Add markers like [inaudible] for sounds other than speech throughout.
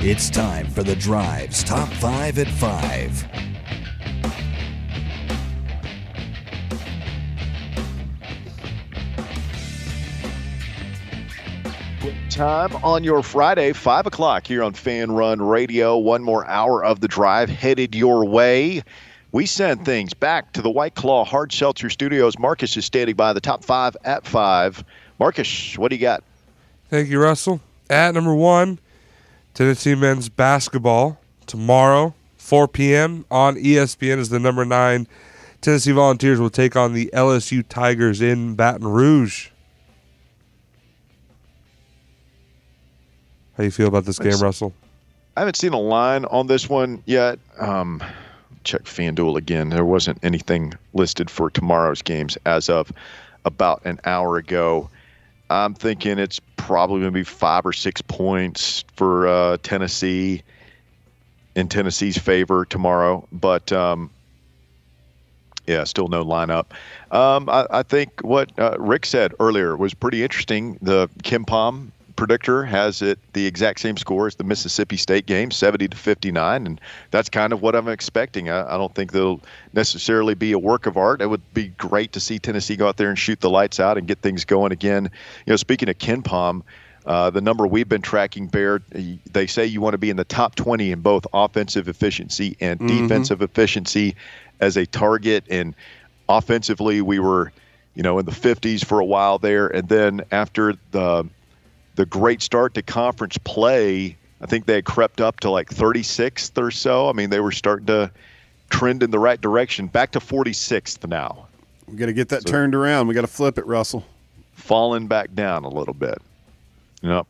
It's time for the Drive's Top 5 at 5. time on your Friday, 5 o'clock here on Fan Run Radio. One more hour of the drive headed your way. We send things back to the White Claw Hard Seltzer Studios. Marcus is standing by the top five at five. Marcus, what do you got? Thank you, Russell. At number one, Tennessee men's basketball tomorrow, 4 p.m. on ESPN is the number nine. Tennessee Volunteers will take on the LSU Tigers in Baton Rouge. How do you feel about this game, Russell? I haven't seen a line on this one yet. Um, check FanDuel again. There wasn't anything listed for tomorrow's games as of about an hour ago. I'm thinking it's probably going to be five or six points for uh, Tennessee in Tennessee's favor tomorrow. But um, yeah, still no lineup. Um, I, I, think what uh, Rick said earlier was pretty interesting. The KenPom predictor has it the exact same score as the Mississippi State game, 70 to 59, and that's kind of what I'm expecting. I, I don't think they'll necessarily be a work of art. It would be great to see Tennessee go out there and shoot the lights out and get things going again. You know, speaking of KenPom, uh, the number we've been tracking, Bear, they say you want to be in the top 20 in both offensive efficiency and mm-hmm. defensive efficiency as a target. And offensively, we were, you know, in the 50s for a while there. And then after the the great start to conference play, I think they had crept up to like 36th or so. I mean, they were starting to trend in the right direction. Back to 46th now. We got to get that so, turned around. We got to flip it, Russell. Falling back down a little bit. Yep.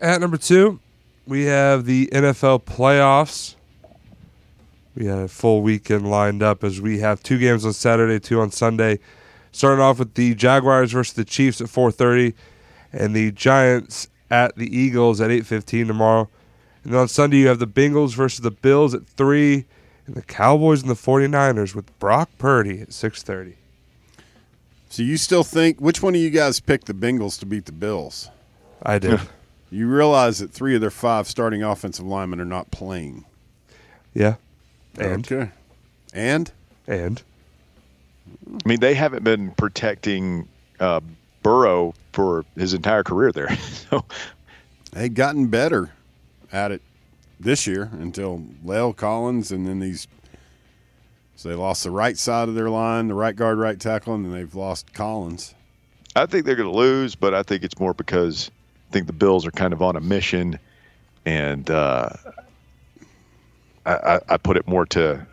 At number two, we have the NFL playoffs. We had a full weekend lined up as we have two games on Saturday, two on Sunday. Starting off with the Jaguars versus the Chiefs at 4:30 and the Giants at the Eagles at 8:15 tomorrow. And then on Sunday you have the Bengals versus the Bills at 3 and the Cowboys and the 49ers with Brock Purdy at 6:30. So you still think which one of you guys picked the Bengals to beat the Bills? I did. [laughs] you realize that 3 of their 5 starting offensive linemen are not playing. Yeah. And okay. And and I mean they haven't been protecting uh, Burrow for his entire career there. [laughs] so they'd gotten better at it this year until La'el Collins, and then these. So they lost the right side of their line, the right guard, right tackle, and then they've lost Collins. I think they're going to lose, but I think it's more because I think the Bills are kind of on a mission, and uh, I, I put it more to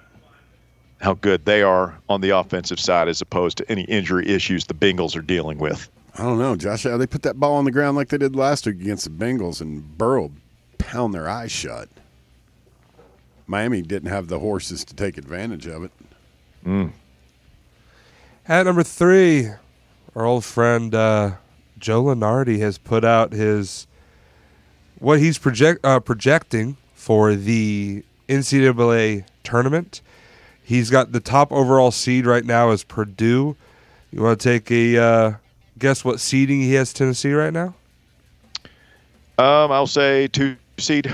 how good they are on the offensive side as opposed to any injury issues the Bengals are dealing with. I don't know, Josh. How They put that ball on the ground like they did last week against the Bengals, and Burrow pound their eyes shut. Miami didn't have the horses to take advantage of it. Mm. At number three, our old friend uh, Joe Lunardi has put out his what he's project uh, projecting for the NCAA tournament. He's got the top overall seed right now is Purdue. You want to take a uh, guess what seeding he has Tennessee right now? Um, I'll say two seed.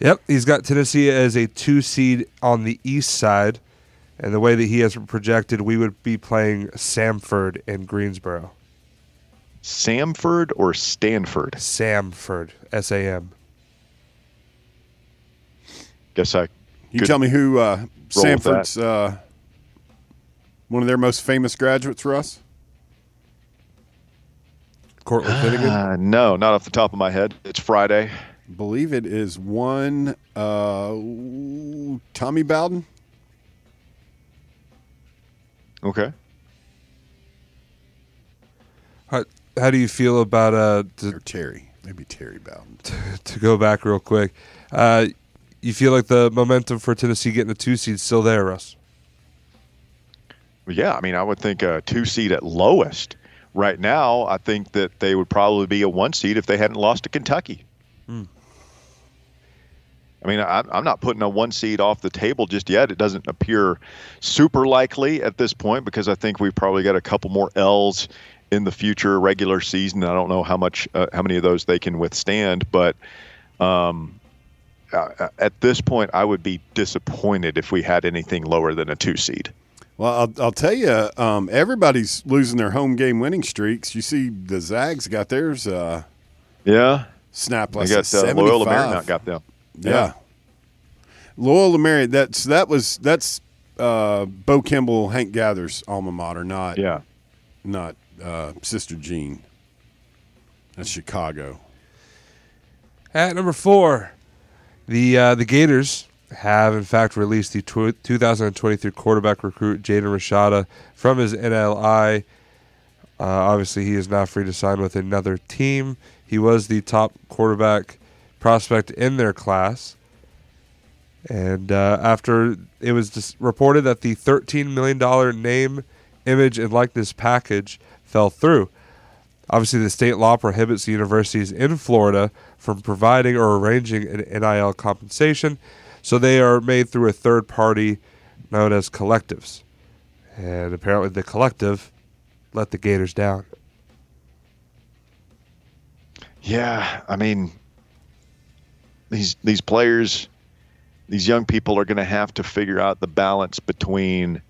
Yep, he's got Tennessee as a two seed on the east side, and the way that he has projected, we would be playing Samford in Greensboro. Samford or Stanford? Samford, S A M. Guess I. You tell me who uh, Samford's uh, one of their most famous graduates, Russ. Cortland Finnegan? Uh, no, not off the top of my head. It's Friday. I believe it is one uh, Tommy Bowden. Okay. How, how do you feel about uh to, or Terry? Maybe Terry Bowden. To, [laughs] to go back real quick, uh, you feel like the momentum for Tennessee getting the two seed still there, Russ? Yeah, I mean, I would think a two seed at lowest right now, I think that they would probably be a one seed if they hadn't lost to Kentucky. Hmm. I mean, I, am not putting a one seed off the table just yet. It doesn't appear super likely at this point because I think we've probably got a couple more L's in the future regular season. I don't know how much, uh, how many of those they can withstand, but Um, uh, at this point, I would be disappointed if we had anything lower than a two seed. Well, I'll, I'll tell you, um, everybody's losing their home game winning streaks. You see, the Zags got theirs uh, Yeah, snapped I like guess uh, Loyola Marymount got them. Yeah. Loyola Marymount. That's that was that's uh, Bo Kimble, Hank Gathers' alma mater, not Yeah, not uh, Sister Jean. That's Chicago. At number four, the uh, the Gators have in fact released the 2023 quarterback recruit Jaden Rashada from his NLI. Uh, obviously, he is now free to sign with another team. He was the top quarterback prospect in their class. And uh, after it was reported that the $13 million name, image, and likeness package fell through, Obviously, the state law prohibits the universities in Florida from providing or arranging an NIL compensation, so they are made through a third party known as collectives. And apparently, the collective let the Gators down. yeah. I mean, these these players, these young people are going to have to figure out the balance between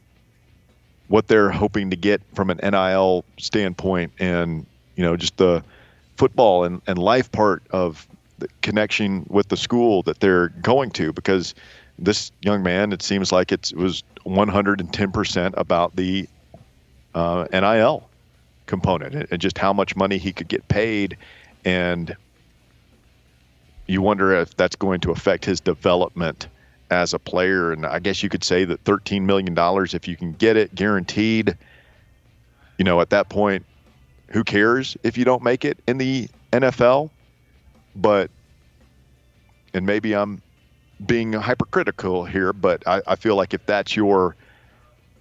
what they're hoping to get from an NIL standpoint and you know just the football and, and life part of connection with the school that they're going to because this young man it seems like it was 110% about the uh, NIL component and, just how much money he could get paid and you wonder if that's going to affect his development as a player and I guess you could say that 13 million dollars if you can get it guaranteed you know at that point who cares if you don't make it in the NFL? But, and maybe I'm being hypercritical here, but I, I, feel like if that's your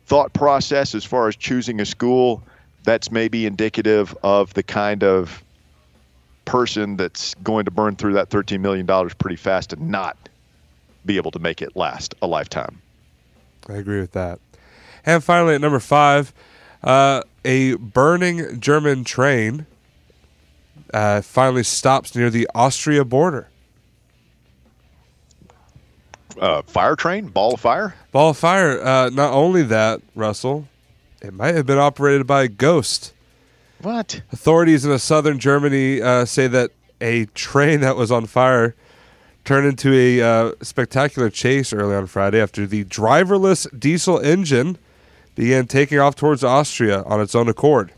thought process as far as choosing a school, that's maybe indicative of the kind of person that's going to burn through that $13 million pretty fast and not be able to make it last a lifetime. I agree with that. And finally, at number five, uh, a burning German train uh, finally stops near the Austria border. Uh, fire train, ball of fire. Ball of fire. Uh, not only that, Russell, it might have been operated by a ghost. What? Authorities in southern Germany uh, say that a train that was on fire turned into a uh, spectacular chase early on Friday after the driverless diesel engine began taking off towards Austria on its own accord.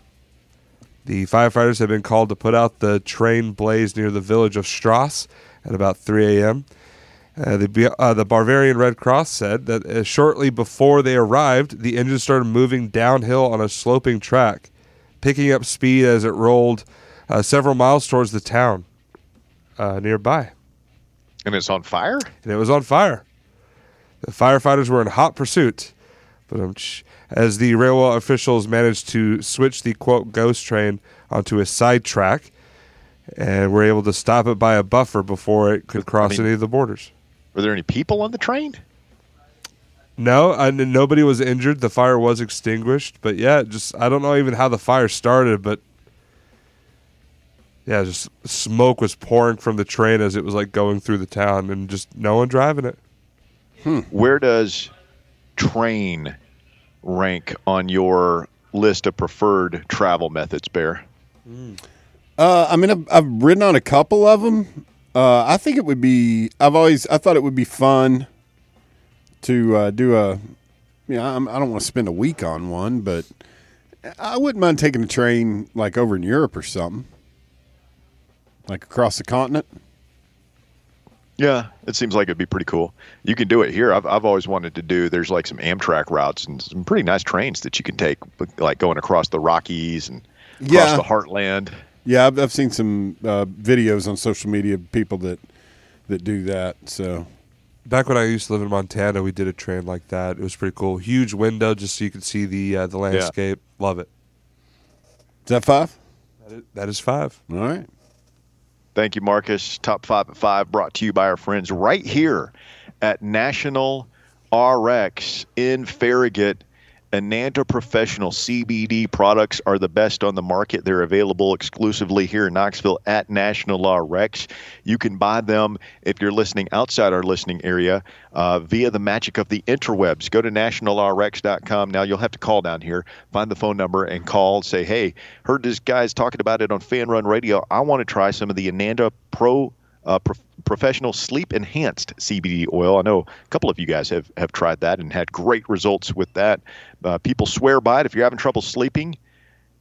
The firefighters have been called to put out the train blaze near the village of Strass at about 3 a.m. Uh, the, uh, the Bavarian Red Cross said that uh, shortly before they arrived, the engine started moving downhill on a sloping track, picking up speed as it rolled uh, several miles towards the town uh, nearby. And it's on fire? And it was on fire. The firefighters were in hot pursuit. But um, as the railway officials managed to switch the quote ghost train onto a side track and were able to stop it by a buffer before it could cross I mean, any of the borders. Were there any people on the train? No, and nobody was injured. The fire was extinguished, but yeah, just I don't know even how the fire started, but yeah, just smoke was pouring from the train as it was like going through the town, and just no one driving it. Hmm. Where does train rank on your list of preferred travel methods, Bear? Mm. Uh, I mean, I've, I've, ridden on a couple of them. Uh, I think it would be. I've always. I thought it would be fun to uh, do a. You know, I don't want to spend a week on one, but I wouldn't mind taking a train like over in Europe or something, like across the continent. Yeah, it seems like it'd be pretty cool. You can do it here. I've I've always wanted to do. There's like some Amtrak routes and some pretty nice trains that you can take, like going across the Rockies and across yeah. the Heartland. Yeah, I've, I've seen some uh, videos on social media of people that that do that. So back when I used to live in Montana, we did a train like that. It was pretty cool. Huge window just so you could see the uh, the landscape. Yeah. Love it. Is that five? That is, that is five. All right. Thank you, Marcus. Top five at five brought to you by our friends right here at National RX in Farragut. Ananda Professional CBD products are the best on the market. They're available exclusively here in Knoxville at National Law Rex. You can buy them if you're listening outside our listening area uh, via the magic of the interwebs. Go to nationallawrex.com. Now you'll have to call down here, find the phone number, and call. Say, hey, heard this guy's talking about it on Fan Run Radio. I want to try some of the Ananda Pro uh, pro- professional sleep enhanced CBD oil. I know a couple of you guys have, have tried that and had great results with that. Uh, people swear by it. If you're having trouble sleeping,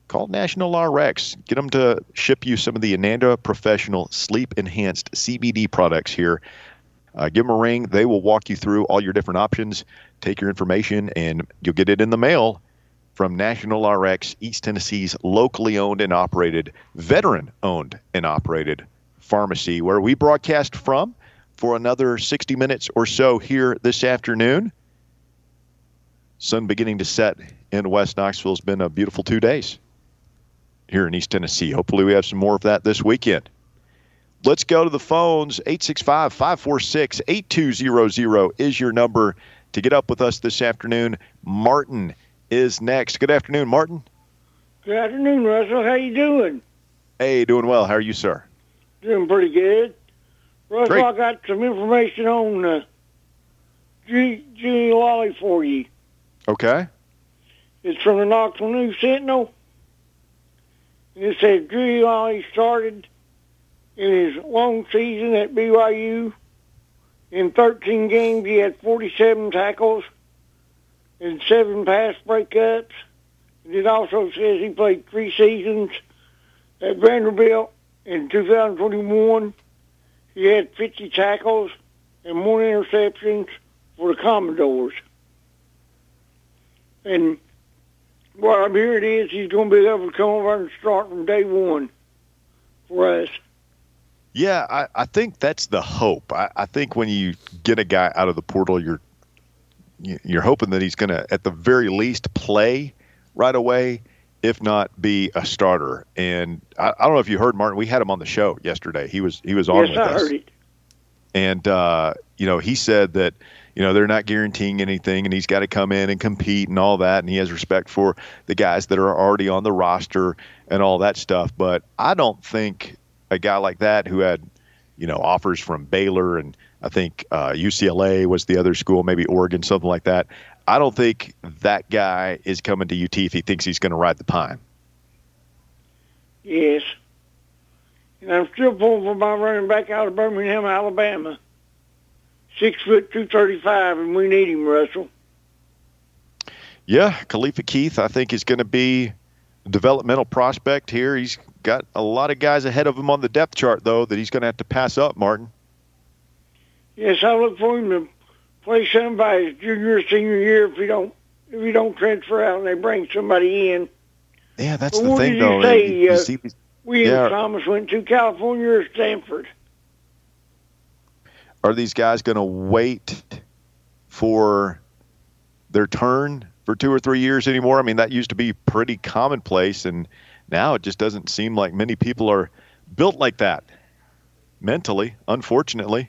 call National RX. Get them to ship you some of the Ananda Professional Sleep Enhanced CBD products here. Uh, give them a ring. They will walk you through all your different options, take your information, and you'll get it in the mail from National RX, East Tennessee's locally owned and operated, veteran owned and operated Pharmacy, where we broadcast from for another 60 minutes or so here this afternoon. Sun beginning to set in West Knoxville has been a beautiful two days here in East Tennessee. Hopefully, we have some more of that this weekend. Let's go to the phones. 865 546 8200 is your number to get up with us this afternoon. Martin is next. Good afternoon, Martin. Good afternoon, Russell. How you doing? Hey, doing well. How are you, sir? Doing pretty good. Russell, Great. I got some information on uh, G- Jeudy-Lally for you. Okay. It's from the Knoxville News Sentinel. And it says Jeudy-Lally started in his long season at BYU. In 13 games, he had 47 tackles and seven pass breakups. And it also says he played three seasons at Vanderbilt. In 2021, he had 50 tackles and one interceptions for the Commodores. And what I'm hearing is he's going to be able to come over and start from day one for us. Yeah, I, I think that's the hope. I, I think when you get a guy out of the portal, you're you're hoping that he's going to, at the very least, play right away, if not be a starter. And I, I don't know if you heard Martin. We had him on the show yesterday. He was he was on yes, with I us, heard it. and uh, you know he said that you know they're not guaranteeing anything, and he's got to come in and compete and all that. And he has respect for the guys that are already on the roster and all that stuff. But I don't think a guy like that who had you know offers from Baylor and I think uh, UCLA was the other school, maybe Oregon, something like that. I don't think that guy is coming to UT if he thinks he's going to ride the pine. Yes. And I'm still pulling for my running back out of Birmingham, Alabama. Six foot two thirty five, and we need him, Russell. Yeah, Khalifa Keith, I think, is going to be a developmental prospect here. He's got a lot of guys ahead of him on the depth chart, though, that he's going to have to pass up, Martin. Yes, I look for him to play somebody his junior or senior year if he don't if he don't transfer out and they bring somebody in. Yeah, that's But the thing, did you though. say, You- you uh, see these- William Yeah. Thomas went to California or Stanford. are these guys going to wait for their turn for two or three years anymore? I mean, that used to be pretty commonplace, and now it just doesn't seem like many people are built like that mentally, unfortunately.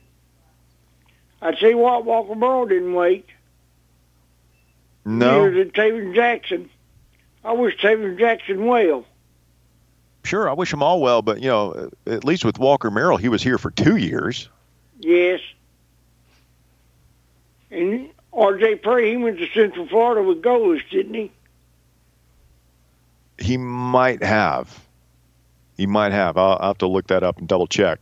I you what, Walker Burrow didn't wait. No, Neither did Tayven Jackson. I wish Tayven Jackson well. sure, I wish them all well, but you know, at least with Walker Merrill, he was here for two years. Yes. And R.J. Prey, he went to Central Florida with Golesh, didn't he? He might have. He might have. I'll, I'll have to look that up and double check.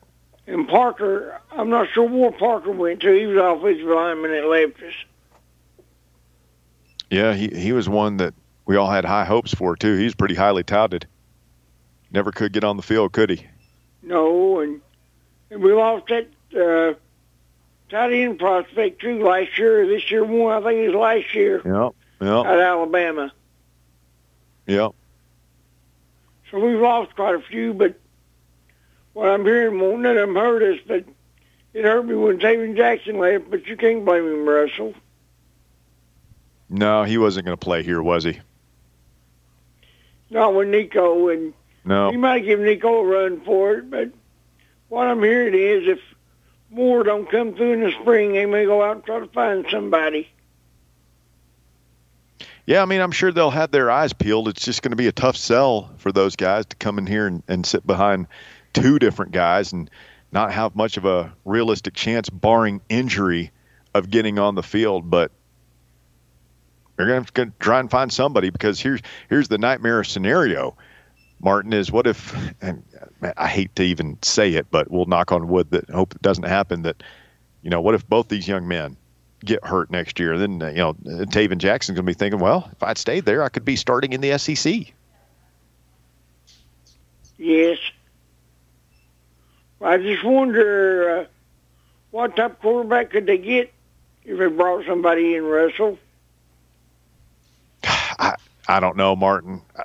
And Parker, I'm not sure where Parker went to. He was offensive lineman at left us. Yeah, he, he was one that we all had high hopes for too. He's pretty highly touted. Never could get on the field, could he? No, and, and we lost that uh, tight end prospect too last year. This year one, I think it was last year Yep. Yep. at Alabama. Yep. So we've lost quite a few, but what I'm hearing won't none of them hurt us, but it hurt me when Tayven Jackson left, but you can't blame him, Russell. No, he wasn't going to play here, was he? Not with Nico, and No. he might give Nico a run for it, but what I'm hearing is if more don't come through in the spring, they may go out and try to find somebody. Yeah, I mean, I'm sure they'll have their eyes peeled. It's just going to be a tough sell for those guys to come in here and, and sit behind two different guys and not have much of a realistic chance, barring injury, of getting on the field. But they're going to, try and find somebody because here's here's the nightmare scenario. Martin is what if, and I hate to even say it, but we'll knock on wood that hope it doesn't happen. That you know, what if both these young men get hurt next year? Then you know, Tayven Jackson's going to be thinking, well, if I'd stayed there, I could be starting in the SEC. Yes. I just wonder uh, what type of quarterback could they get if they brought somebody in, Russell? [sighs] I I don't know, Martin. I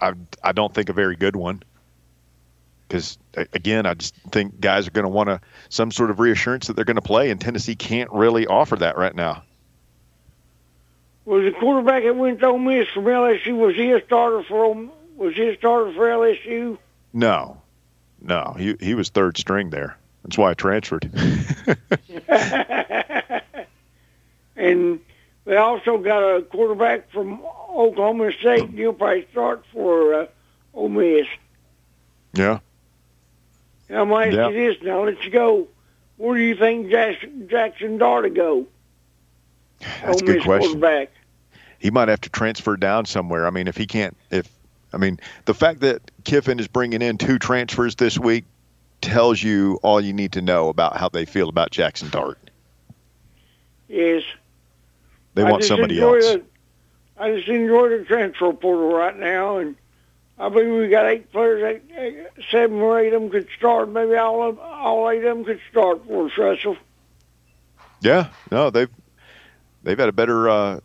I, I don't think a very good one. Because again, I just think guys are going to want to some sort of reassurance that they're going to play, and Tennessee can't really offer that right now. Was the quarterback that went to Ole Miss from LSU was he a starter for was he a starter for LSU? No, no, he he was third string there. That's why I transferred. [laughs] and they also got a quarterback from Oklahoma State. He'll probably start for uh, Ole Miss. Yeah. And I'm going to Yeah. ask you this now. Let you go. Where do you think Jackson, Jackson Dart to go? That's a good Miss question. quarterback. he might have to transfer down somewhere. I mean, if he can't, if I mean, the fact that Kiffin is bringing in two transfers this week tells you all you need to know about how they feel about Jackson Dart. Yes. They I want somebody else. The, I just enjoy the transfer portal right now, and I believe we got eight players. Eight, eight, seven or eight of them could start. Maybe all of, all eight of them could start for us, Russell. Yeah, no, they've they've had a better uh,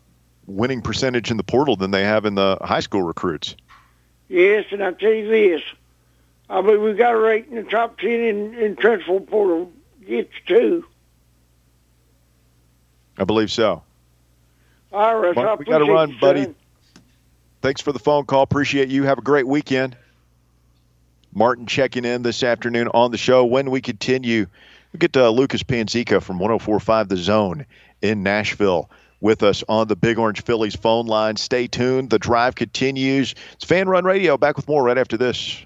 winning percentage in the portal than they have in the high school recruits. Yes, and I tell you this, I believe we got a rate in the top ten in, in transfer portal gets two. I believe so. All right, Mark, we gotta run, buddy. son. Thanks for the phone call. Appreciate you. Have a great weekend. Martin checking in this afternoon on the show. When we continue, we get to Lucas Panzica from 1045 The Zone in Nashville with us on the Big Orange Phillies phone line. Stay tuned. The drive continues. It's Fan Run Radio. Back with more right after this.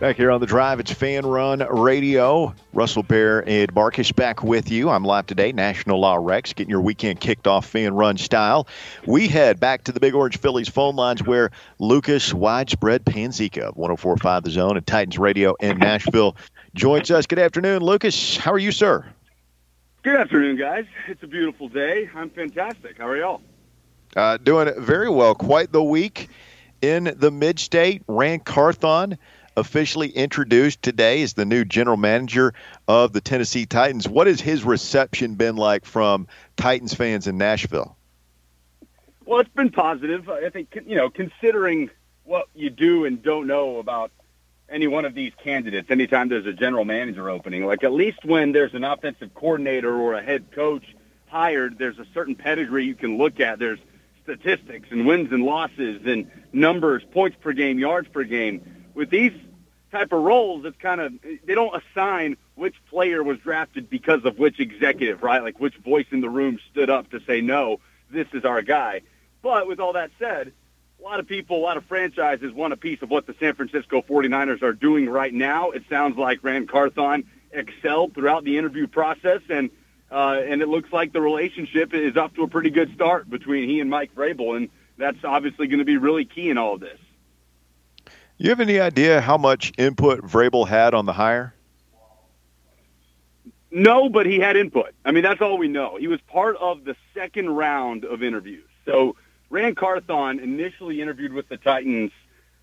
Back here on the drive, it's Fan Run Radio. Russell Bear and Marcus back with you. I'm live today, National Law Rex, getting your weekend kicked off fan run style. We head back to the Big Orange Phillies phone lines where Lucas Widespread Panzica of 1045 The Zone and Titans Radio in Nashville joins us. Good afternoon, Lucas. How are you, sir? Good afternoon, guys. It's a beautiful day. I'm fantastic. How are y'all? Uh, doing very well. Quite the week in the mid state. Ran Carthon officially introduced today as the new general manager of the Tennessee Titans. What has his reception been like from Titans fans in Nashville? Well, it's been positive. I think, you know, considering what you do and don't know about any one of these candidates anytime there's a general manager opening, like at least when there's an offensive coordinator or a head coach hired, there's a certain pedigree you can look at. There's statistics and wins and losses and numbers, points per game, yards per game. With these type of roles, it's kind of they don't assign which player was drafted because of which executive, right? Like which voice in the room stood up to say no, this is our guy. But with all that said, a lot of people, a lot of franchises want a piece of what the San Francisco 49ers are doing right now. It sounds like Ran Carthon excelled throughout the interview process, and uh, and it looks like the relationship is off to a pretty good start between he and Mike Vrabel, and that's obviously going to be really key in all of this. You have any idea how much input Vrabel had on the hire? No, but he had input. I mean, that's all we know. He was part of the second round of interviews. So Ran Carthon initially interviewed with the Titans.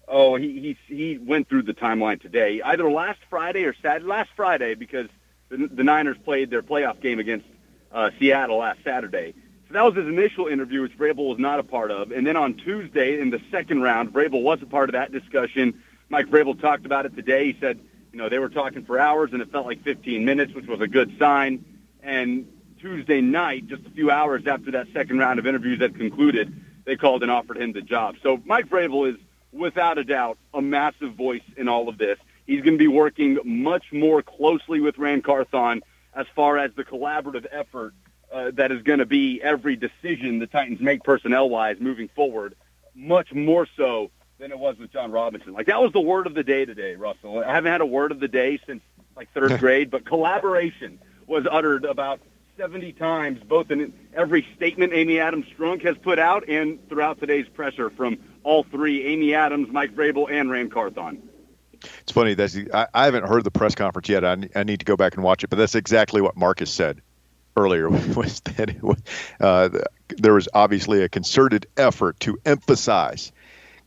Oh, he he he went through the timeline today, either last Friday or Saturday. Last Friday because the, the Niners played their playoff game against uh, Seattle last Saturday. So that was his initial interview, which Vrabel was not a part of. And then on Tuesday in the second round, Vrabel was a part of that discussion. Mike Vrabel talked about it today. He said, you know, they were talking for hours and it felt like 15 minutes, which was a good sign. And Tuesday night, just a few hours after that second round of interviews had concluded, they called and offered him the job. So Mike Vrabel is, without a doubt, a massive voice in all of this. he's going to be working much more closely with Ran Carthon as far as the collaborative effort uh, that is going to be every decision the Titans make personnel-wise moving forward, much more so than it was with Jon Robinson. Like that was the word of the day today, Russell. I haven't had a word of the day since like third [laughs] grade, but collaboration was uttered about 70 times, both in every statement Amy Adams Strunk has put out and throughout today's presser from all three, Amy Adams, Mike Vrabel, and Ran Carthon. It's funny that I, I haven't heard the press conference yet. I, I need to go back and watch it, but that's exactly what Marcus said earlier [laughs] was that was, uh, there was obviously a concerted effort to emphasize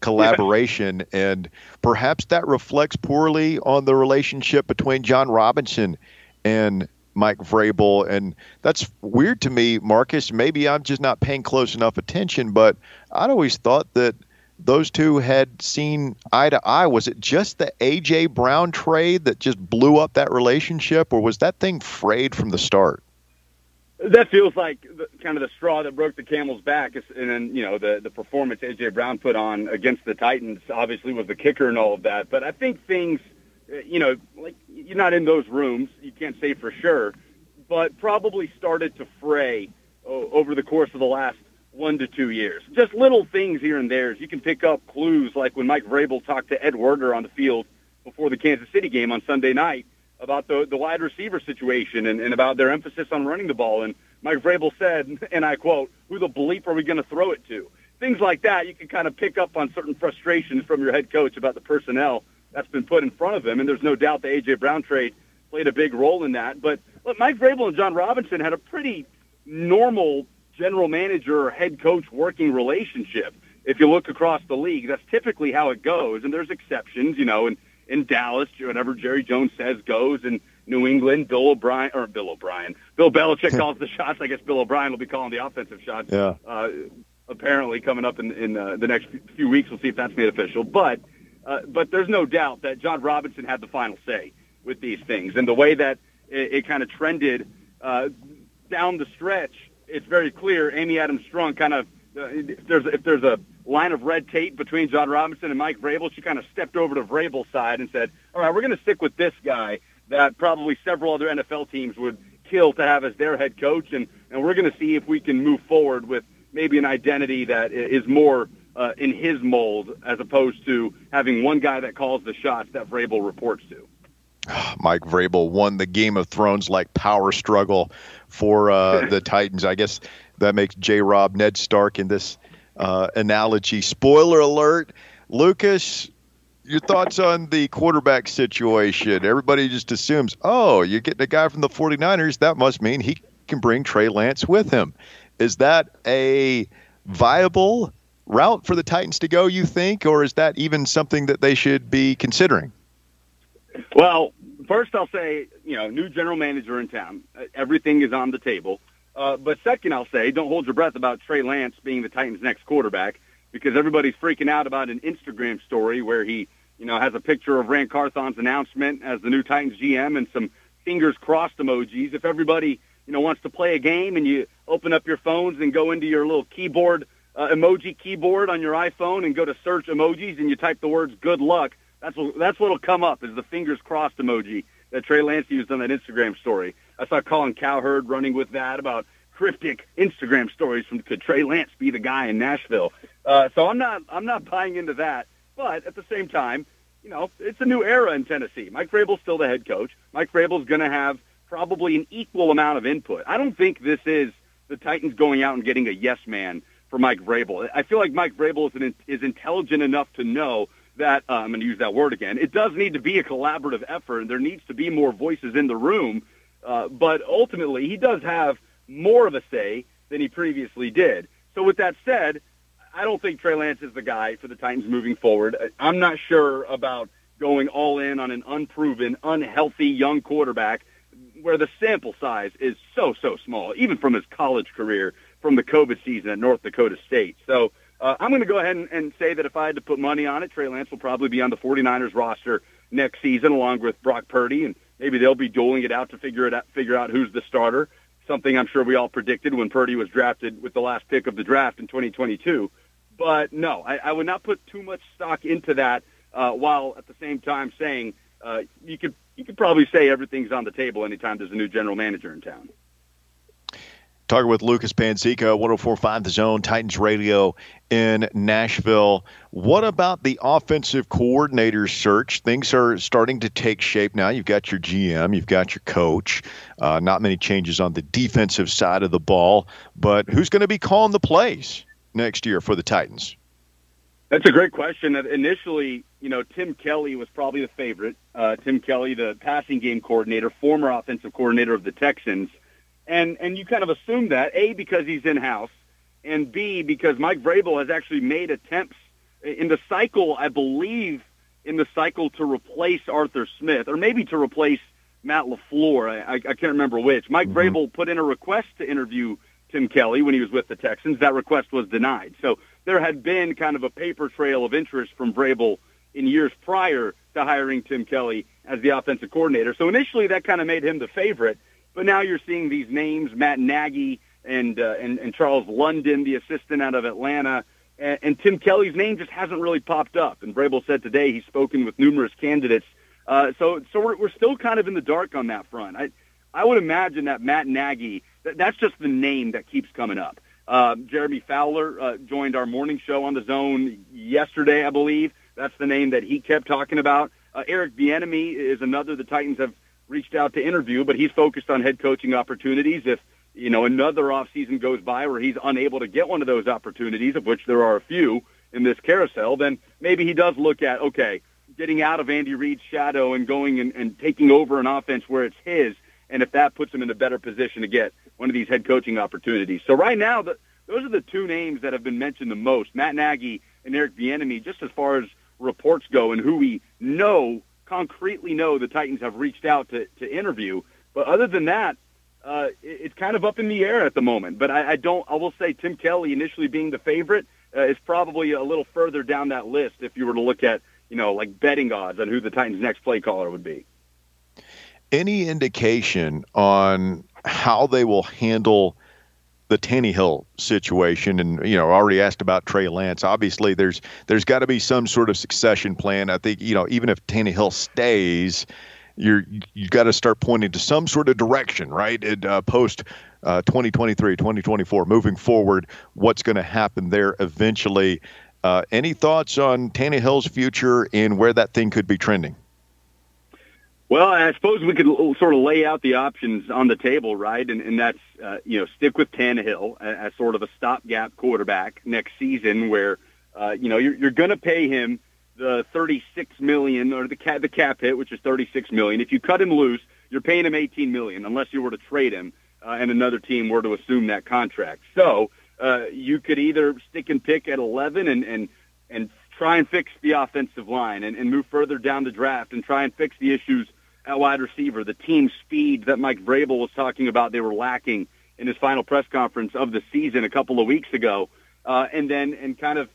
collaboration, yeah. and perhaps that reflects poorly on the relationship between Jon Robinson and Mike Vrabel, and that's weird to me, Marcus. Maybe I'm just not paying close enough attention, but I'd always thought that those two had seen eye to eye. Was it just the AJ Brown trade that just blew up that relationship, or was that thing frayed from the start? That feels like the, kind of the straw that broke the camel's back, and then you know the the performance AJ Brown put on against the Titans obviously was the kicker and all of that. But I think things, uh, you know, like you're not in those rooms, you can't say for sure, but probably started to fray over the course of the last one to two years. Just little things here and there. You can pick up clues like when Mike Vrabel talked to Ed Werder on the field before the Kansas City game on Sunday night about the, the wide receiver situation and, and about their emphasis on running the ball. And Mike Vrabel said, [laughs] and I quote, who the bleep are we going to throw it to? Things like that, you can kind of pick up on certain frustrations from your head coach about the personnel that's been put in front of him. And there's no doubt the A.J. Brown trade played a big role in that. But look, Mike Vrabel and Jon Robinson had a pretty normal general manager or head coach working relationship. If you look across the league, that's typically how it goes. And there's exceptions, you know, and in Dallas, whatever Jerry Jones says goes. In New England, Bill O'Brien or Bill O'Brien, Bill Belichick [laughs] calls the shots. I guess Bill O'Brien will be calling the offensive shots. Yeah. Uh, apparently, coming up in in uh, the next few weeks, we'll see if that's made official. But uh, but there's no doubt that Jon Robinson had the final say with these things, and the way that it, it kind of trended uh, down the stretch, it's very clear. Amy Adams Strunk kind of uh, if there's if there's a line of red tape between Jon Robinson and Mike Vrabel, she kind of stepped over to Vrabel's side and said, "All right, we're going to stick with this guy that probably several other NFL teams would kill to have as their head coach, and and we're going to see if we can move forward with maybe an identity that is more." Uh, in his mold, as opposed to having one guy that calls the shots that Vrabel reports to. [sighs] Mike Vrabel won the Game of Thrones like power struggle for uh, [laughs] the Titans. I guess that makes J. Rob Ned Stark in this uh, analogy. Spoiler alert, Lucas. Your thoughts on the quarterback situation? Everybody just assumes, oh, you're getting a guy from the 49ers. That must mean he can bring Trey Lance with him. Is that a viable route for the Titans to go, you think, or is that even something that they should be considering? Well, first I'll say, you know, new general manager in town. Everything is on the table. Uh, but second, I'll say, don't hold your breath about Trey Lance being the Titans' next quarterback because everybody's freaking out about an Instagram story where he, you know, has a picture of Ran Carthon's announcement as the new Titans GM and some fingers crossed emojis. If everybody, you know, wants to play a game and you open up your phones and go into your little keyboard, uh, emoji keyboard on your iPhone and go to search emojis and you type the words "good luck," that's what, that's what'll come up is the fingers crossed emoji that Trey Lance used on that Instagram story. I saw Colin Cowherd running with that about cryptic Instagram stories from could Trey Lance be the guy in Nashville? Uh, so I'm not I'm not buying into that. But at the same time, you know, it's a new era in Tennessee. Mike Vrabel's still the head coach. Mike Vrabel's going to have probably an equal amount of input. I don't think this is the Titans going out and getting a yes man for Mike Vrabel. I feel like Mike Vrabel is, an, is intelligent enough to know that uh, I'm going to use that word again. It does need to be a collaborative effort, and there needs to be more voices in the room. Uh, but ultimately, he does have more of a say than he previously did. So with that said, I don't think Trey Lance is the guy for the Titans moving forward. I'm not sure about going all in on an unproven, unhealthy young quarterback where the sample size is so, so small, even from his college career, from the COVID season at North Dakota State. So uh, I'm going to go ahead and, and say that if I had to put money on it, Trey Lance will probably be on the 49ers roster next season along with Brock Purdy, and maybe they'll be dueling it out to figure it out, figure out who's the starter something I'm sure we all predicted when Purdy was drafted with the last pick of the draft in 2022. But no, I, I would not put too much stock into that uh, while at the same time saying uh, you could you could probably say everything's on the table anytime there's a new general manager in town. Talking with Lucas Panzica, 1045 The Zone, Titans Radio in Nashville. What about the offensive coordinator search? Things are starting to take shape now. You've got your GM, you've got your coach. Uh, not many changes on the defensive side of the ball, but who's going to be calling the plays next year for the Titans? That's a great question. Initially, you know, Tim Kelly was probably the favorite. Uh, Tim Kelly, the passing game coordinator, former offensive coordinator of the Texans – and and you kind of assume that a because he's in house, and b because Mike Vrabel has actually made attempts in the cycle. I believe in the cycle to replace Arthur Smith, or maybe to replace Matt LaFleur. I, I can't remember which. Mike mm-hmm. Vrabel put in a request to interview Tim Kelly when he was with the Texans. That request was denied. So there had been kind of a paper trail of interest from Vrabel in years prior to hiring Tim Kelly as the offensive coordinator. So initially that kind of made him the favorite. But now you're seeing these names, Matt Nagy and uh, and, and Charles London, the assistant out of Atlanta, and, and Tim Kelly's name just hasn't really popped up. And Vrabel said today he's spoken with numerous candidates. Uh, so so we're, we're still kind of in the dark on that front. I I would imagine that Matt Nagy, that, that's just the name that keeps coming up. Uh, Jeremy Fowler uh, joined our morning show on the zone yesterday, I believe. That's the name that he kept talking about. Uh, Eric Bieniemy is another the Titans have reached out to interview, but he's focused on head coaching opportunities. If you know another off season goes by where he's unable to get one of those opportunities, of which there are a few in this carousel, then maybe he does look at okay, getting out of Andy Reid's shadow and going and, and taking over an offense where it's his, and if that puts him in a better position to get one of these head coaching opportunities. So right now, the, those are the two names that have been mentioned the most: Matt Nagy and Eric Bieniemy, just as far as reports go and who we know concretely know the Titans have reached out to, to interview. But other than that, uh, it, it's kind of up in the air at the moment. But I, I don't. I will say Tim Kelly initially being the favorite uh, is probably a little further down that list if you were to look at you know like betting odds on who the Titans' next play caller would be. Any indication on how they will handle the Tannehill situation, and you know, already asked about Trey Lance. Obviously, there's there's got to be some sort of succession plan. I think you know, even if Tannehill stays, you're you got to start pointing to some sort of direction, right? It, uh, post uh, 2023, 2024, moving forward, what's going to happen there eventually? Uh, any thoughts on Tannehill's future and where that thing could be trending? Well, I suppose we could sort of lay out the options on the table, right? And, and that's, uh, you know, stick with Tannehill as, sort of a stopgap quarterback next season where, uh, you know, you're, you're going to pay him the 36 million or the cap, the cap hit, which is 36 million. If you cut him loose, you're paying him 18 million unless you were to trade him uh, and another team were to assume that contract. So uh, you could either stick and pick at 11 and, and, and try and fix the offensive line and, and move further down the draft and try and fix the issues at wide receiver, the team speed that Mike Vrabel was talking about they were lacking in his final press conference of the season a couple of weeks ago, uh, and then and kind of,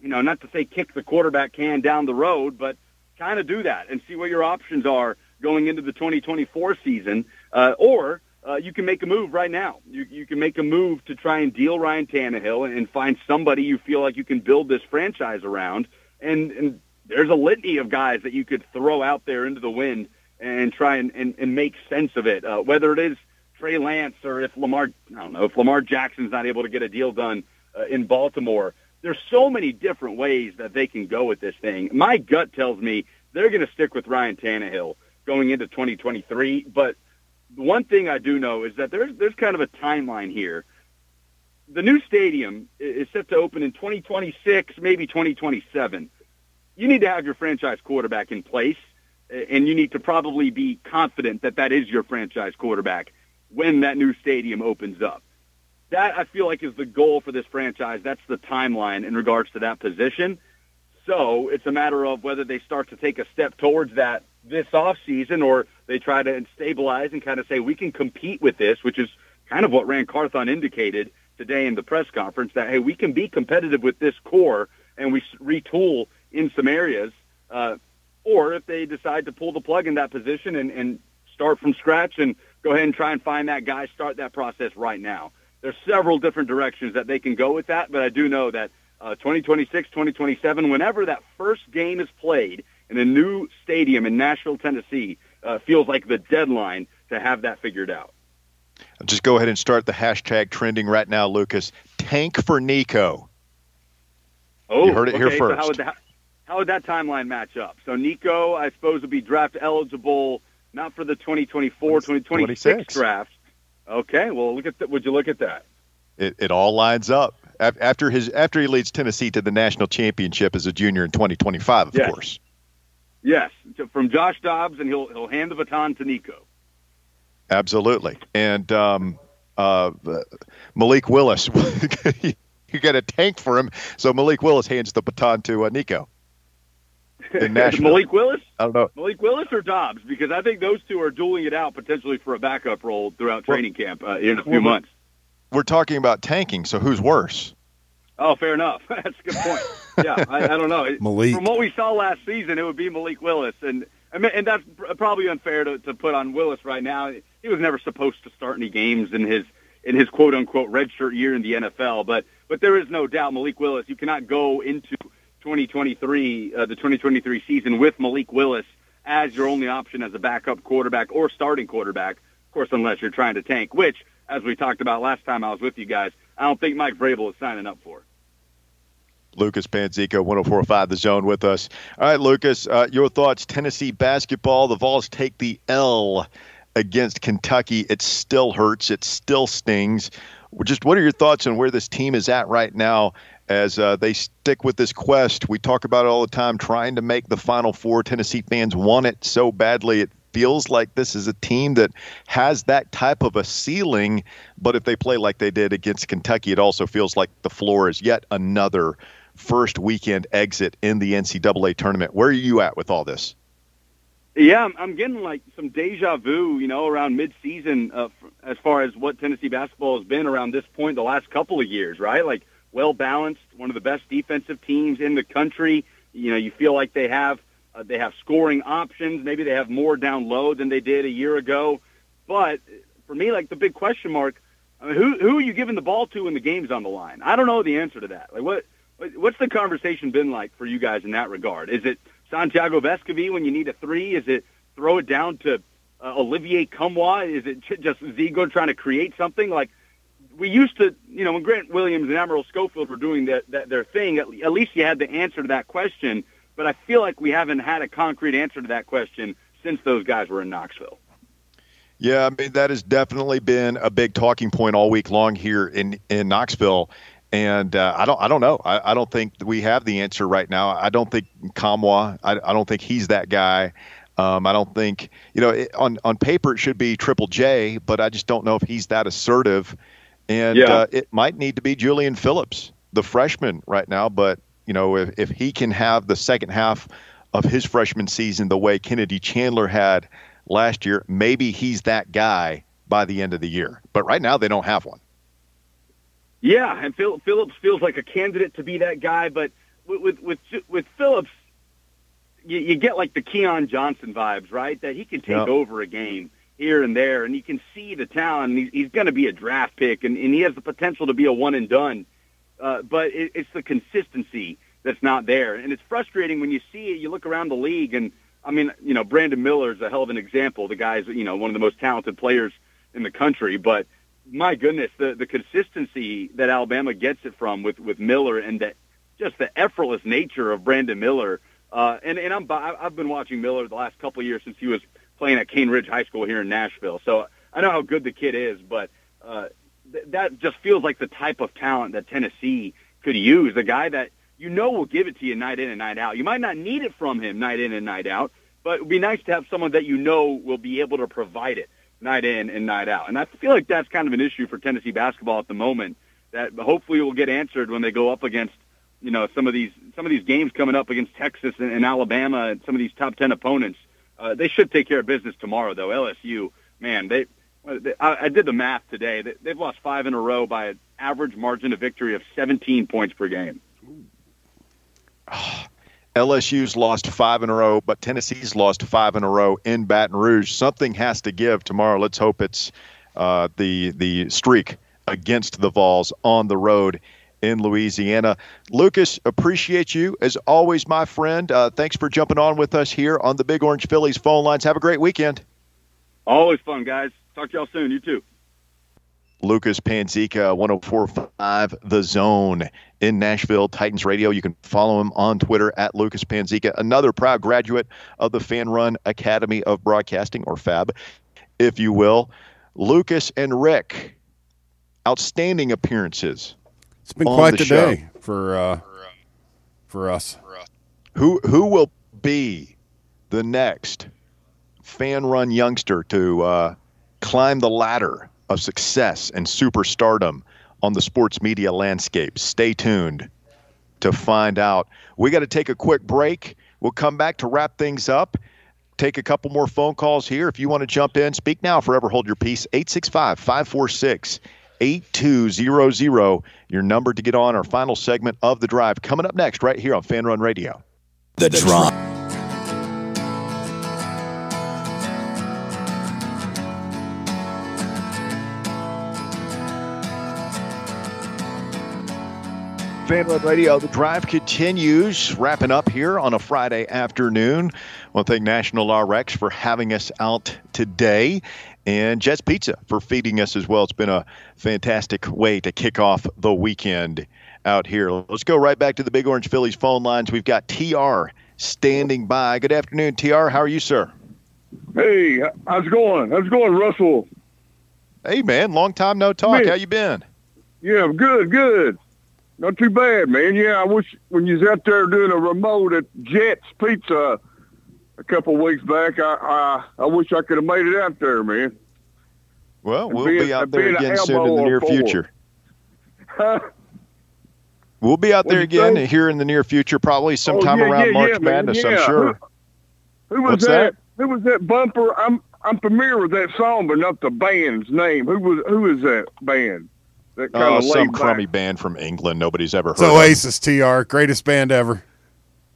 you know, not to say kick the quarterback can down the road, but kind of do that and see what your options are going into the 2024 season, uh, or uh, you can make a move right now. You, you can make a move to try and deal Ryan Tannehill and, and find somebody you feel like you can build this franchise around and, and there's a litany of guys that you could throw out there into the wind and try and, and, and make sense of it. Uh, whether it is Trey Lance or if Lamar, I don't know, if Lamar Jackson's not able to get a deal done uh, in Baltimore, there's so many different ways that they can go with this thing. My gut tells me they're going to stick with Ryan Tannehill going into 2023. But one thing I do know is that there's there's kind of a timeline here. The new stadium is set to open in 2026, maybe 2027 you need to have your franchise quarterback in place, and you need to probably be confident that that is your franchise quarterback when that new stadium opens up. That I feel like is the goal for this franchise. That's the timeline in regards to that position. So it's a matter of whether they start to take a step towards that this off season, or they try to stabilize and kind of say we can compete with this, which is kind of what Ran Carthon indicated today in the press conference that hey we can be competitive with this core and we retool in some areas, uh, or if they decide to pull the plug in that position and, and start from scratch and go ahead and try and find that guy, start that process right now. There's several different directions that they can go with that, but I do know that uh, 2026, 2027, whenever that first game is played in a new stadium in Nashville, Tennessee, uh, feels like the deadline to have that figured out. Just go ahead and start the hashtag trending right now, Lucas. Tank for Nico. Oh, You heard it here okay, so first. how would that how would that timeline match up? So Nico, I suppose, would be draft eligible not for the 2024, 2026 26. draft. Okay, well, look at that. Would you look at that? It, it all lines up after his after he leads Tennessee to the national championship as a junior in 2025, of Yes. course. Yes, from Josh Dobbs, and he'll he'll hand the baton to Nico. Absolutely. And um, uh, Malik Willis, [laughs] you got a tank for him. So Malik Willis hands the baton to uh, Nico. In [laughs] Nashville. Malik Willis, I don't know. Malik Willis, or Dobbs? Because I think those two are dueling it out potentially for a backup role throughout Well- training camp uh, in a few well, months. We're talking about tanking, so who's worse? Oh, fair enough. [laughs] That's a good point. Yeah, I, I don't know. [laughs] Malik. From what we saw last season, it would be Malik Willis, and I mean, and that's probably unfair to, to put on Willis right now. He was never supposed to start any games in his in his quote unquote redshirt year in the NFL, but but there is no doubt Malik Willis. You cannot go into 2023 uh, the 2023 season with Malik Willis as your only option as a backup quarterback or starting quarterback. Of course, unless you're trying to tank, which, as we talked about last time I was with you guys, I don't think Mike Vrabel is signing up for. Lucas Panzico, 1045 The Zone with us. All right, Lucas, uh, your thoughts. Tennessee basketball, the Vols take the L against Kentucky. It still hurts, it still stings. Just what are your thoughts on where this team is at right now as uh, they stick with this quest? We talk about it all the time, trying to make the Final Four. Tennessee fans want it so badly. It feels like this is a team that has that type of a ceiling, but if they play like they did against Kentucky, it also feels like the floor is yet another first weekend exit in the NCAA tournament. Where are you at with all this? Yeah, I'm, getting like some deja vu, you know, around mid-season uh, as far as what Tennessee basketball has been around this point the last couple of years, right? Like well balanced, one of the best defensive teams in the country. You know, you feel like they have uh, they have scoring options. Maybe they have more down low than they did a year ago. But for me, like the big question mark, I mean, who who are you giving the ball to when the game's on the line? I don't know the answer to that. Like what what- what's the conversation been like for you guys in that regard? Is it Santiago Vescovi when you need a three? Is it throw it down to uh, Olivier Nkamhoua? Is it just Zigo trying to create something? Like we used to, you know, when Grant Williams and Admiral Schofield were doing that, that their thing, at, at least you had the answer to that question. But I feel like we haven't had a concrete answer to that question since those guys were in Knoxville. Yeah, I mean that has definitely been a big talking point all week long here in in Knoxville, and uh, I don't I don't know I, I don't think we have the answer right now. I don't think Nkamhoua I, I don't think he's that guy. Um, I don't think you know it, on on paper it should be Triple J, but I just don't know if he's that assertive, and Yeah. uh, it might need to be Julian Phillips, the freshman right now. But you know if if he can have the second half of his freshman season the way Kennedy Chandler had last year, maybe he's that guy by the end of the year. But right now, they don't have one. Yeah, and Phil, Phillips feels like a candidate to be that guy, but with with with, Phillips, you, you get like the Keon Johnson vibes, right? That he can take Yeah. over a game here and there, and you can see the talent. He's, he's going to be a draft pick, and, and he has the potential to be a one and done. Uh, but it, it's the consistency that's not there, and it's frustrating when you see it. You look around the league, and I mean, you know, Brandon Miller is a hell of an example. The guy's, you know, one of the most talented players in the country, but my goodness, the the consistency that Alabama gets it from with with Miller and that just the effortless nature of Brandon Miller. Uh, and and I'm I've been watching Miller the last couple of years since he was playing at Cane Ridge High School here in Nashville. So I know how good the kid is, but uh, th- that just feels like the type of talent that Tennessee could use. A guy that you know will give it to you night in and night out. You might not need it from him night in and night out, but it would be nice to have someone that you know will be able to provide it night in and night out. And I feel like that's kind of an issue for Tennessee basketball at the moment that hopefully will get answered when they go up against, you know, some of these some of these games coming up against Texas and, and Alabama and some of these top 10 opponents. Uh, they should take care of business tomorrow though. LSU, man, they I did the math today. They- They've lost five in a row by an average margin of victory of 17 points per game. [sighs] LSU's lost five in a row, but Tennessee's lost five in a row in Baton Rouge. Something has to give tomorrow. Let's hope it's uh, the the streak against the Vols on the road in Louisiana. Lucas, appreciate you as always, my friend. Uh, thanks for jumping on with us here on the Big Orange Phillies phone lines. Have a great weekend. Always fun, guys. Talk to y'all soon. You too. Lucas Panzica, 1045 The Zone in Nashville, Titans Radio. You can follow him on Twitter at Lucas Panzica, another proud graduate of the Fan Run Academy of Broadcasting, or FAB, if you will. Lucas and Rick, outstanding appearances. It's been quite the the, day for uh, for us. Who who will be the next fan run youngster to uh, climb the ladder of success and superstardom on the sports media landscape? Stay tuned to find out. We got to take a quick break. We'll come back to wrap things up. Take a couple more phone calls here. If you want to jump in, speak now, forever hold your peace. 865 546 8200. Your number to get on our final segment of the drive coming up next, right here on Fan Run Radio. The Drive. Fan Run Radio, the drive continues, wrapping up here on a Friday afternoon. I want to thank National RX for having us out today and Jets Pizza for feeding us as well. It's been a fantastic way to kick off the weekend out here. Let's go right back to the Big Orange Phillies phone lines. We've got TR standing by. Good afternoon, TR. How are you, sir? Hey, how's it going? How's it going, Russell? Hey, man. Long time no talk. Man. How you been? Yeah, good, good. Not too bad, man. Yeah, I wish when you was out there doing a remote at Jets Pizza a couple weeks back, I I, I wish I could have made it out there, man. Well, we'll being- be out there again soon in the near forward. future. We'll be out there again say? here in the near future, probably oh, sometime Oh, yeah, around yeah, March yeah, man, Madness, I'm sure. Who, who was What's that? that? Who was that bumper? I'm I'm familiar with that song, but not the band's name. Who was who is that band? That uh, kind Oh, of some crummy back. band from England nobody's ever heard It's of. Oasis TR, greatest band ever.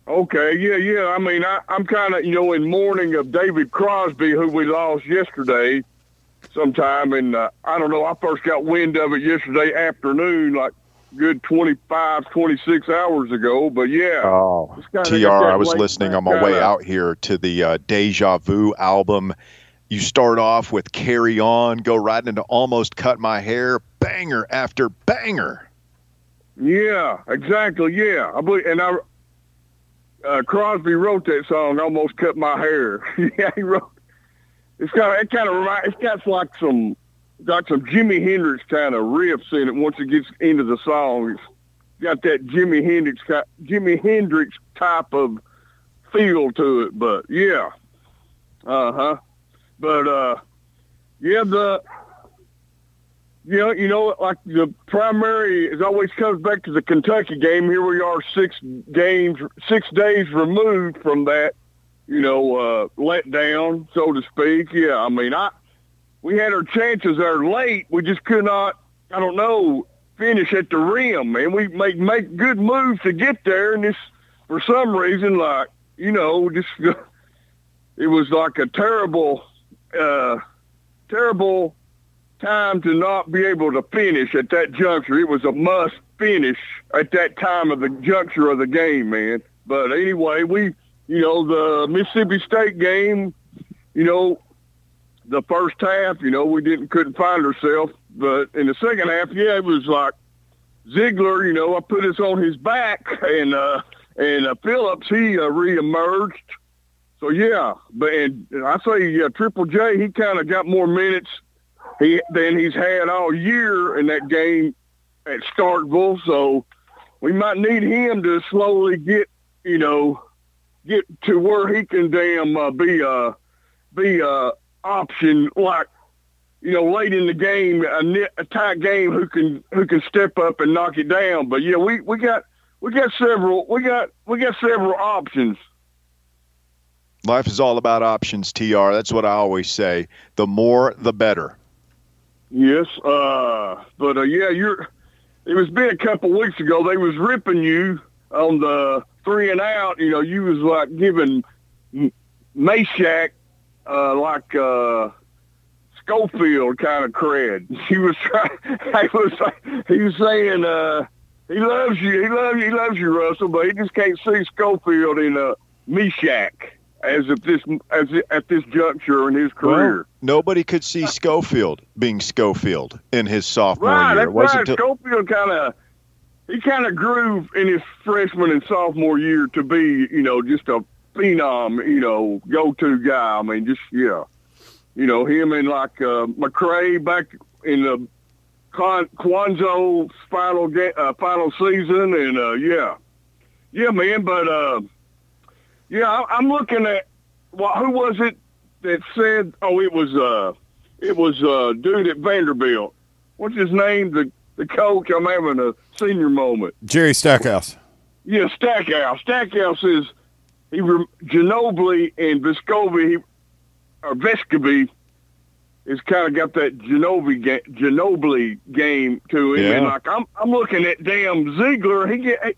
Okay, yeah, yeah. I mean, I, I'm kind of, you know, in mourning of David Crosby, who we lost yesterday sometime. And uh, I don't know, I first got wind of it yesterday afternoon, like good 25, 26 hours ago. But yeah. Oh, TR, I was listening on my way kinda- out here to the uh, Deja Vu album. You start off with Carry On, go right into Almost Cut My Hair, banger after banger. Yeah, exactly. Yeah, I believe, and I uh, Crosby wrote that song. Almost cut my hair. [laughs] yeah, he wrote. It's kind of it kind of remind. It's got like some got some Jimi Hendrix kind of riffs in it. Once it gets into the song, it's got that Jimi Hendrix Jimi Hendrix type of feel to it. But yeah, uh huh. But uh, yeah, the you know, you know, like the primary is always comes back to the Kentucky game. Here we are, six games, six days removed from that, you know, uh, let down, so to speak. Yeah, I mean, I we had our chances there late. We just could not, I don't know, finish at the rim, man. We make make good moves to get there, and this for some reason, like you know, just [laughs] it was like a terrible, uh, terrible time to not be able to finish at that juncture. It was a must finish at that time of the juncture of the game, man. But anyway, we, you know, the Mississippi State game, you know, the first half, you know, we didn't couldn't find ourselves. But in the second half, yeah, it was like Zeigler, you know, I put us on his back, and uh, and uh, Phillips he uh, reemerged. So yeah, but and I say uh, Triple J, he kind of got more minutes he than he's had all year in that game at Starkville. So we might need him to slowly get, you know, get to where he can damn uh, be a be a option like you know late in the game a, a tight game who can who can step up and knock it down. But yeah, we we got we got several we got we got several options. Life is all about options, TR. That's what I always say. The more, the better. Yes, uh, but uh, yeah, you're. It was been a couple weeks ago. They was ripping you on the three and out. You know, you was like giving Meshack uh, like uh, Schofield kind of cred. [laughs] He was trying. [laughs] He was he was saying uh, he loves you. He loves you. He loves you, Russell. But he just can't see Schofield in a Meshack as at this as at this juncture in his career. Nobody could see Schofield being Schofield in his sophomore right, year. that's wasn't right. till- Schofield kind of he kind of grew in his freshman and sophomore year to be, you know, just a phenom, you know, go-to guy. I mean, just yeah, you know, him and like uh, McCray back in the Quan- Quanzo final ga- uh, final season, and uh, yeah, yeah, man. But uh, yeah, I'm looking at well, who was it that said? Oh, it was uh, it was uh, dude at Vanderbilt. What's his name? The the coach. I'm having a senior moment. Jerry Stackhouse. Yeah, Stackhouse. Stackhouse is he Ginobili and Vescovi or Vescovi has kind of got that Ginobili ga- Ginobili game to him, and Yeah. like I'm I'm looking at damn Zeigler. He get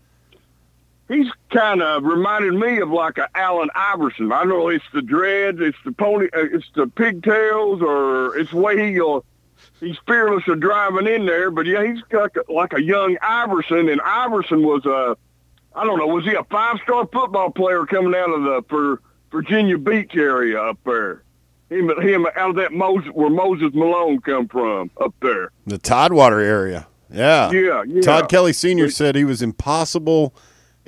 he's kind of reminded me of like a Allen Iverson. I know it's the dreads, it's the pony, uh, it's the pigtails, or it's the way he uh, he's fearless of driving in there. But yeah, he's got like a young Iverson, and Iverson was a I don't know, was he a five star football player coming out of the for Virginia Beach area up there? Him, him out of that Moses where Moses Malone come from up there. The Tidewater area. Yeah. Yeah, yeah. Todd Kelly Sr. said he was impossible.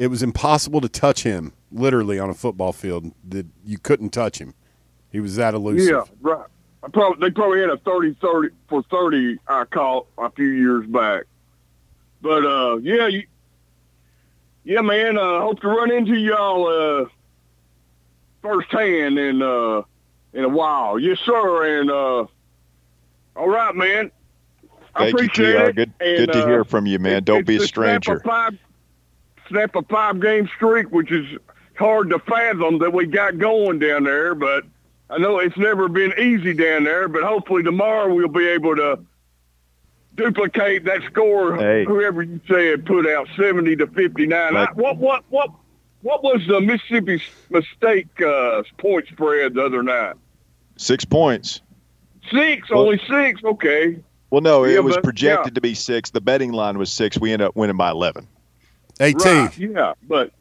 It was impossible to touch him, literally, on a football field. That you couldn't touch him. He was that elusive. Yeah, right. I probably, they probably had a 30 30 for 30 I caught a few years back. But, uh, yeah, you, yeah, man, uh, hope to run into y'all, uh, firsthand in, uh, in a while. Yes, sir. And, uh, all right, man. I Thank you, appreciate TR. Good, And, good to uh, hear from you, man. Don't it's be a stranger. of five, snap a five game streak, which is hard to fathom that we got going down there. But I know it's never been easy down there. But hopefully tomorrow we'll be able to duplicate that score. Hey. Whoever you said put out seventy to fifty nine. Like- What what what what was the Mississippi mistake uh, point spread the other night? Six points. Six, Well- only six. Okay. Well, no, Yeah, it was but- projected yeah. to be six. The betting line was six. We ended up winning by 11. AT. Right, yeah, but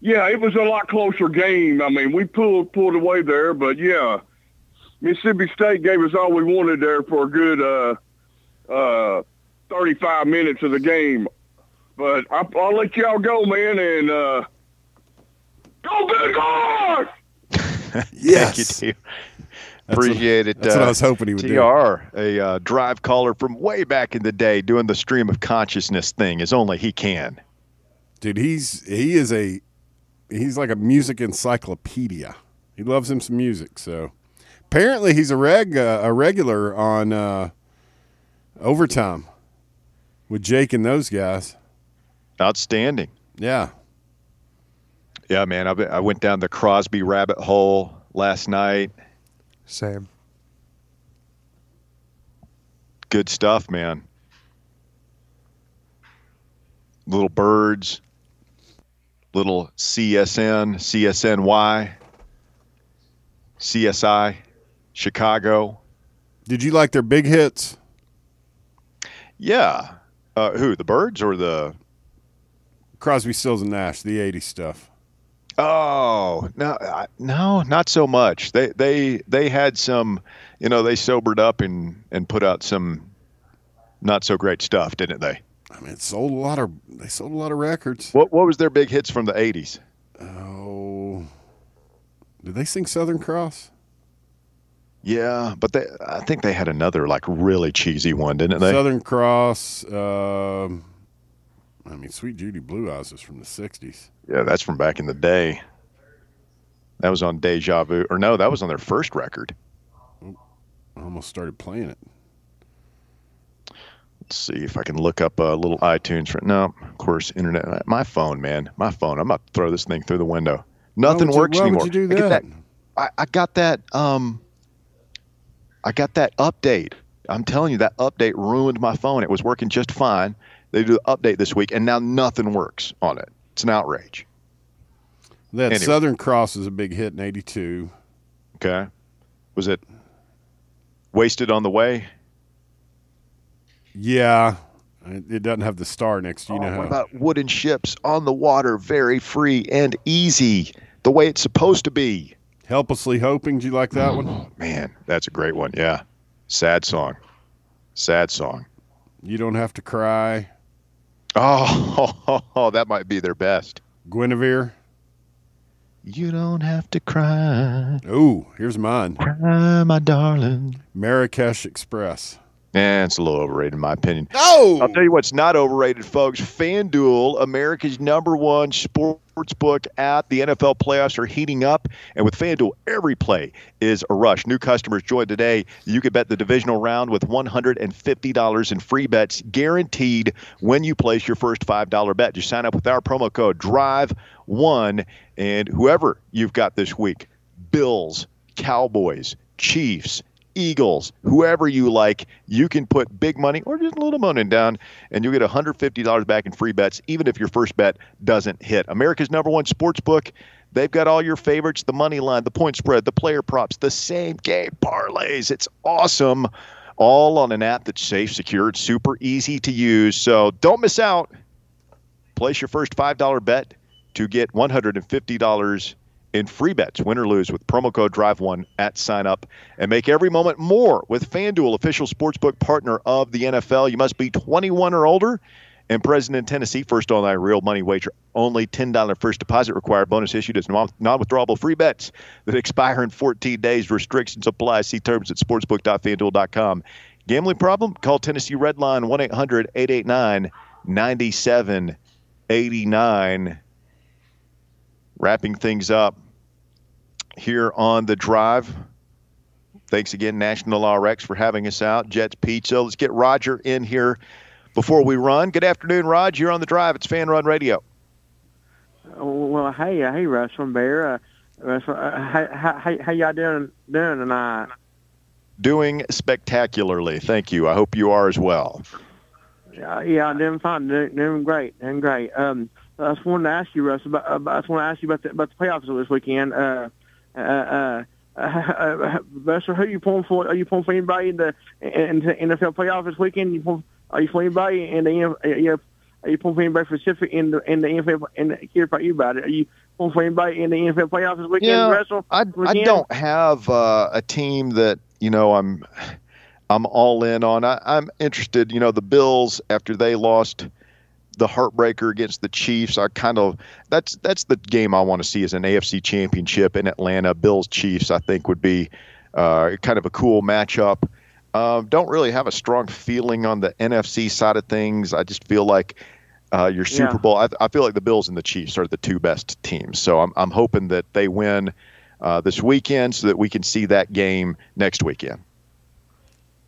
yeah, it was a lot closer game. I mean, we pulled pulled away there, but yeah, Mississippi State gave us all we wanted there for a good uh, uh, 35 minutes of the game. But I, I'll let y'all go, man, and uh, go good [laughs] guard. Yes. Thank you, T. Appreciate it. that's what uh, I was hoping he would do. TR, a uh, drive caller from way back in the day, doing the stream of consciousness thing as only he can. Dude, he's he is a he's like a music encyclopedia. He loves him some music. So apparently he's a reg uh, a regular on uh, overtime with Jake and those guys. Outstanding. Yeah. Yeah, man. I, I went down the Crosby rabbit hole last night. Same. Good stuff, man. Little Byrds, little CSN, CSNY, CSI, Chicago. Did you like their big hits? Yeah. Uh, who, the Byrds or the. Crosby, Stills, and Nash, the '80s stuff. Oh no, I, no, not so much. They they they had some, you know, they sobered up and and put out some not so great stuff, didn't they? I mean, it sold a lot of they sold a lot of records. What what was their big hits from the '80s? Oh, did they sing Southern Cross? Yeah, but they I think they had another like really cheesy one, didn't they? Southern Cross. Um, I mean, Suite Judy Blue Eyes is from the '60s. Yeah, that's from back in the day. That was on Deja Vu, or no, that was on their first record. I almost started playing it. Let's see if I can look up a little iTunes for no, of course, internet. My phone, man, my phone. I'm about to throw this thing through the window. Nothing you- works why would anymore. you do I get that? I, I got that. Um, I got that update. I'm telling you, that update ruined my phone. It was working just fine. They do the update this week, and now nothing works on it. It's an outrage. That Anyway. Southern Cross is a big hit in '82. Okay, was it wasted on the way? Yeah, It doesn't have the star next to you. Oh, know how. about wooden ships on the water, very free and easy, the way it's supposed to be? Helplessly hoping. Do you like that one? Oh, man, that's a great one. Yeah. Sad song. Sad song. You don't have to cry. Oh, [laughs] that might be their best. Guinevere. You don't have to cry, Ooh, here's mine. cry, my darling. Marrakesh Express. Eh, it's a little overrated in my opinion. Oh, I'll tell you what's not overrated, folks. FanDuel, America's number one sports book app. The NFL playoffs are heating up, and with FanDuel, every play is a rush. New customers join today. You can bet the divisional round with $150 in free bets guaranteed when you place your first $5 bet. Just sign up with our promo code DRIVE1, and whoever you've got this week Bills, Cowboys, Chiefs, Eagles, whoever you like, you can put big money or just a little money down, and you'll get $150 back in free bets, even if your first bet doesn't hit. America's number one sports book. They've got all your favorites the money line, the point spread, the player props, the same game parlays. It's awesome. All on an app that's safe, secure, it's super easy to use. So don't miss out. Place your first $5 bet to get $150 in free bets, win or lose, with promo code DRIVE1 at sign up and make every moment more with FanDuel, official sportsbook partner of the NFL. You must be 21 or older and present in Tennessee. First online real money wager. Only $10 first deposit required. Bonus issued as non withdrawable free bets that expire in 14 days. Restrictions apply. See terms at sportsbook.fanduel.com. Gambling problem? Call Tennessee Redline 1 800 889 9789. Wrapping things up here on the drive. Thanks again, National RX, for having us out. Jets Pizza. Let's get Roger in here before we run. Good afternoon, Rod. You're on the drive. It's Fan Run Radio. Well, hey, hey, Russ from Bear. Uh, Russ, uh, how, how, how y'all doing doing tonight? Doing spectacularly. Thank you. I hope you are as well. Uh, yeah, I'm doing fine, doing, doing great, doing great. Um, I just wanted to ask you, Russ. About, about, I just want to ask you about the about the playoffs this weekend. Uh, uh, uh, uh, [laughs] Russ, who are you pulling for? Are you pulling for anybody in the in the NFL playoffs this weekend? You pull, are you pulling anybody in the uh, you are you pulling for anybody specific in the in the NFL? And hear about you about it. Are you pulling for anybody in the NFL playoffs this weekend? Yeah, Russell? I, I don't have uh, a team that you know I'm I'm all in on. I, I'm interested. You know, the Bills after they lost the heartbreaker against the Chiefs. I kind of that's that's the game I want to see as an AFC Championship in Atlanta. Bills Chiefs I think would be uh, kind of a cool matchup. Um, don't really have a strong feeling on the NFC side of things. I just feel like uh, your Super Yeah. Bowl. I, I feel like the Bills and the Chiefs are the two best teams. So I'm I'm hoping that they win uh, this weekend so that we can see that game next weekend.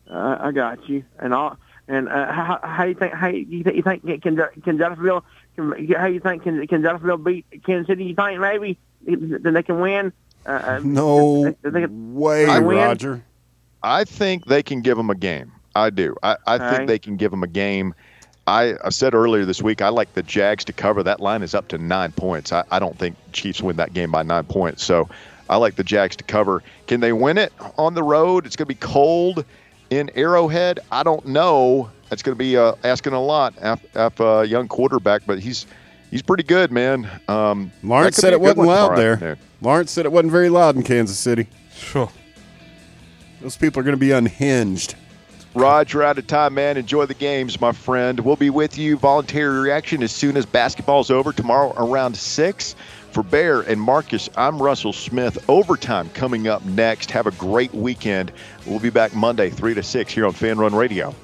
Uh, I got you. And all. And uh, how, how you think? How you, th- you think can can Jacksonville? Can, how you think can can Jacksonville beat Kansas City? You think maybe then they can win? Uh, uh, no they- they can- way, I win. Roger. I think they can give them a game. I do. I, I Okay. think they can give them a game. I, I said earlier this week I like the Jags to cover. That line is up to nine points. I, I don't think Chiefs win that game by nine points. So I like the Jags to cover. Can they win it on the road? It's going to be cold in Arrowhead. I don't know. That's going to be uh, asking a lot af, af a young quarterback, but he's he's pretty good, man. Um, Lawrence said it wasn't loud tomorrow there. afternoon. Lawrence said it wasn't very loud in Kansas City. Sure. Those people are going to be unhinged. Rod, you're out of time, man. Enjoy the games, my friend. We'll be with you. Voluntary reaction as soon as basketball's over tomorrow around 6. For Bear and Marcus, I'm Russell Smith. Overtime coming up next. Have a great weekend. We'll be back Monday, 3 to 6 here on Fan Run Radio.